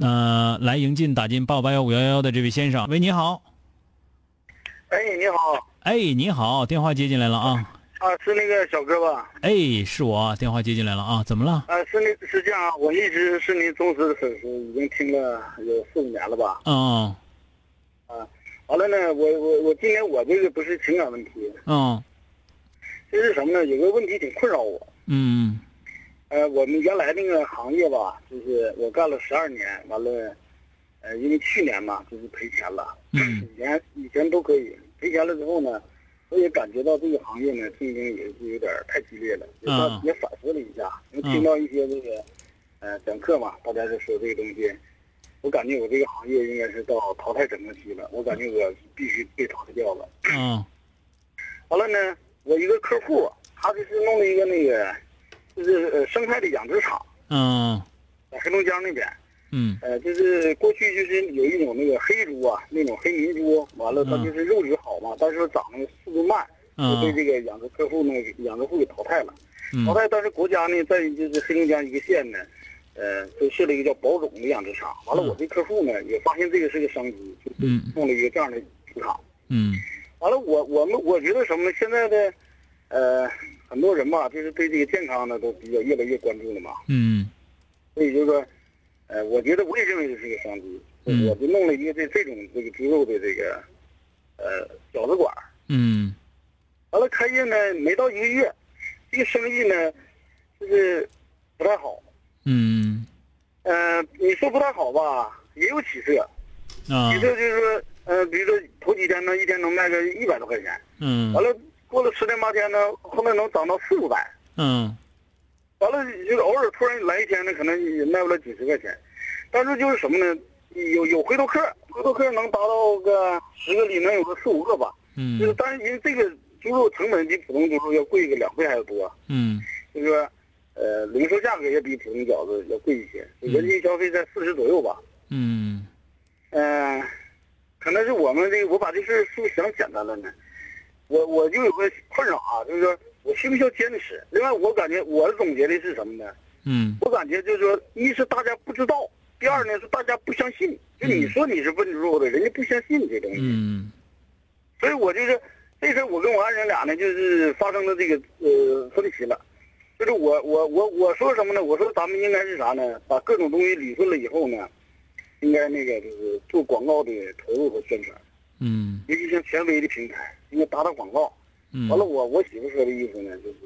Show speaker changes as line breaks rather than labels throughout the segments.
那来迎进打进八五八幺五幺幺的这位先生，喂，你好。
哎，你好。
哎，你好，电话接进来了啊。
啊，是那个小哥吧？
哎，是我，电话接进来了啊，怎么了？
啊，是那，是这样啊，我一直是您忠实的粉丝，已经听了有四五年了吧？
嗯。
啊，完了呢，我我我今天我这个不是情感问题。
嗯。
这是什么呢？有个问题挺困扰我。
嗯。
呃，我们原来那个行业吧，就是我干了十二年，完了，呃，因为去年嘛，就是赔钱了。
嗯。
以前以前都可以，赔钱了之后呢，我也感觉到这个行业呢竞争也是有点太激烈了，也
嗯
也反思了一下，能听到一些这个，呃，讲课嘛，大家在说这个东西，我感觉我这个行业应该是到淘汰整个期了，我感觉我必须被淘汰掉了。
嗯。
完了呢，我一个客户，他就是弄了一个那个。就是呃生态的养殖场，
嗯，
在黑龙江那边，
嗯，
呃，就是过去就是有一种那个黑猪啊，那种黑民猪，完了它就是肉质好嘛，但是长得速度慢，就被这个养殖客户呢养殖户给淘汰了，淘汰。但是国家呢在就是黑龙江一个县呢，呃，就设了一个叫保种的养殖场，完了我这客户呢也发现这个是个商机，就弄了一个这样的猪场，
嗯，
完了我我们我觉得什么呢？现在的，呃。很多人吧，就是对这个健康呢，都比较越来越关注了嘛。
嗯。
所以就是说，呃，我觉得我也认为这是个商机。
嗯。
我就弄了一个这这种这个猪肉的这个，呃，饺子馆。
嗯。
完了开业呢，没到一个月，这个生意呢，就是不太好。
嗯。
呃，你说不太好吧，也有起色。
啊。
起色就是说，呃，比如说头几天呢，一天能卖个一百多块钱。
嗯。
完了。过了十天八天呢，后面能涨到四五百。
嗯，
完了就是偶尔突然来一天呢，可能也卖不了几十块钱。但是就是什么呢？有有回头客，回头客能达到个十个里能有个四五个吧。
嗯，
就是但是因为这个猪肉成本比普通猪肉要贵个两倍还要多。
嗯，
就是说，呃，零售价格也比普通饺子要贵一些，人均消费在四十左右吧。
嗯，
嗯，可能是我们这个，我把这事是不是想简单了呢？我我就有个困扰啊，就是说我需不需要坚持？另外，我感觉我总结的是什么呢？
嗯，
我感觉就是说，一是大家不知道，第二呢是大家不相信。就你说你是问猪肉的，人家不相信这东西。
嗯，
所以我就是这事我跟我爱人俩呢，就是发生了这个呃分歧了。就是我我我我说什么呢？我说咱们应该是啥呢？把各种东西理顺了以后呢，应该那个就是做广告的投入和宣传。
嗯，
尤其像权威的平台，应该打打广告。
嗯，
完了，我我媳妇说的意思呢，就是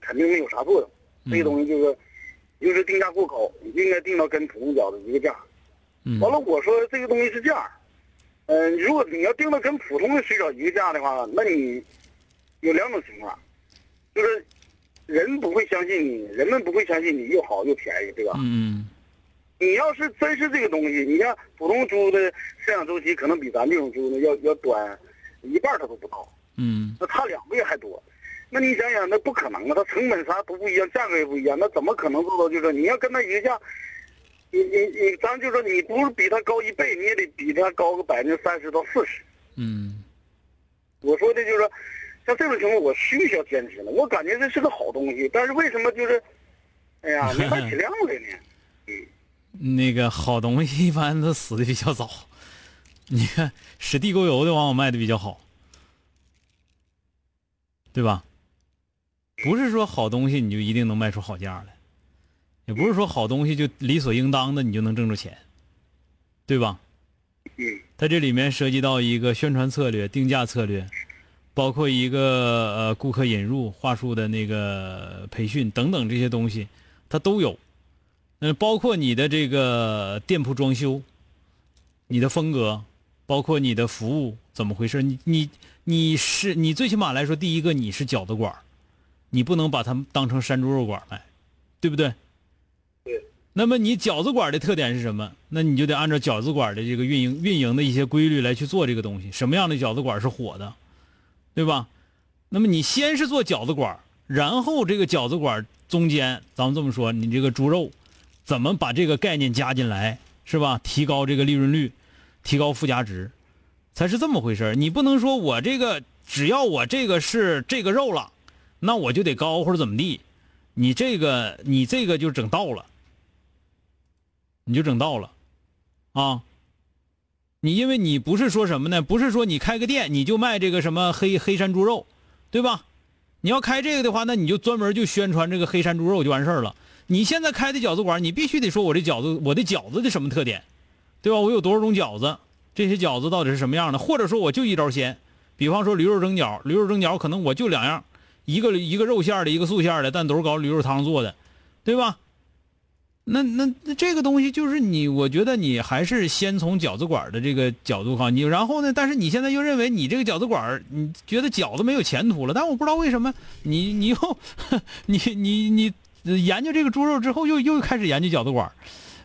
肯定没有啥作用。这个东西就是，就是定价过高，你就应该定到跟普通饺子一个价。
嗯，
完了，我说这个东西是这样，嗯，如果你要定到跟普通的水饺一个价的话，那你有两种情况，就是人不会相信你，人们不会相信你又好又便宜，对吧？
嗯。
你要是真是这个东西，你像普通猪的饲养周期可能比咱这种猪呢要要短一半，它都不到。
嗯，
那差两倍还多。那你想想，那不可能啊！它成本啥都不一样，价格也不一样，那怎么可能做到？就是说你要跟它一个价，你你你，咱就说你不是比它高一倍，你也得比它高个百分之三十到四十。
嗯，
我说的就是说，像这种情况，我需不需要坚持呢？我感觉这是个好东西，但是为什么就是，哎呀，没卖起量来呢？
那个好东西一般都死的比较早，你看使地沟油的往往卖的比较好，对吧？不是说好东西你就一定能卖出好价来，也不是说好东西就理所应当的你就能挣着钱，对吧？
嗯。
它这里面涉及到一个宣传策略、定价策略，包括一个呃顾客引入话术的那个培训等等这些东西，它都有。嗯，包括你的这个店铺装修，你的风格，包括你的服务怎么回事？你你你是你最起码来说，第一个你是饺子馆你不能把它当成山猪肉馆卖，对不对？
对。
那么你饺子馆的特点是什么？那你就得按照饺子馆的这个运营运营的一些规律来去做这个东西。什么样的饺子馆是火的，对吧？那么你先是做饺子馆然后这个饺子馆中间，咱们这么说，你这个猪肉。怎么把这个概念加进来，是吧？提高这个利润率，提高附加值，才是这么回事你不能说我这个只要我这个是这个肉了，那我就得高或者怎么地。你这个你这个就整到了，你就整到了，啊！你因为你不是说什么呢？不是说你开个店你就卖这个什么黑黑山猪肉，对吧？你要开这个的话，那你就专门就宣传这个黑山猪肉就完事儿了。你现在开的饺子馆，你必须得说我这饺子，我的饺子的什么特点，对吧？我有多少种饺子？这些饺子到底是什么样的？或者说我就一招鲜，比方说驴肉蒸饺，驴肉蒸饺可能我就两样，一个一个肉馅的，一个素馅的，但都是搞驴肉汤做的，对吧？那那那这个东西就是你，我觉得你还是先从饺子馆的这个角度哈，你然后呢？但是你现在又认为你这个饺子馆，你觉得饺子没有前途了？但我不知道为什么你你又你你你。研究这个猪肉之后，又又开始研究饺子馆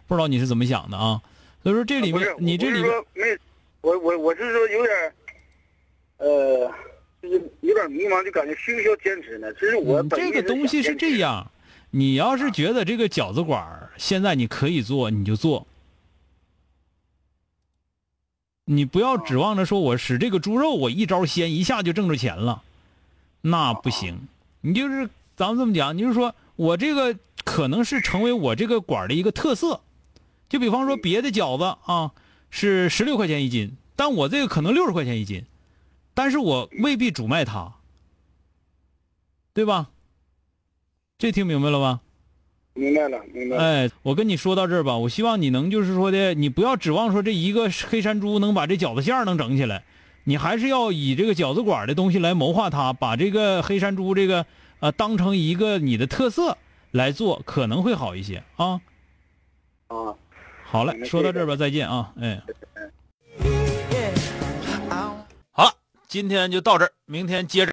不知道你是怎么想的啊？所以说这里面你这里面
没，我我我是说有点，呃，就是有点迷茫，就感觉需不需要坚持呢？其实我
这个东西是这样，你要是觉得这个饺子馆现在你可以做，你就做，你不要指望着说我使这个猪肉，我一招鲜一下就挣着钱了，那不行。你就是咱们这么讲，你就是说。我这个可能是成为我这个馆的一个特色，就比方说别的饺子啊是十六块钱一斤，但我这个可能六十块钱一斤，但是我未必主卖它，对吧？这听明白了吧？
明白了，明白。
哎，我跟你说到这儿吧，我希望你能就是说的，你不要指望说这一个黑山猪能把这饺子馅儿能整起来，你还是要以这个饺子馆的东西来谋划它，把这个黑山猪这个。啊，当成一个你的特色来做，可能会好一些啊。
啊，
好嘞，说到这儿吧，再见啊，哎。好了，今天就到这儿，明天接着。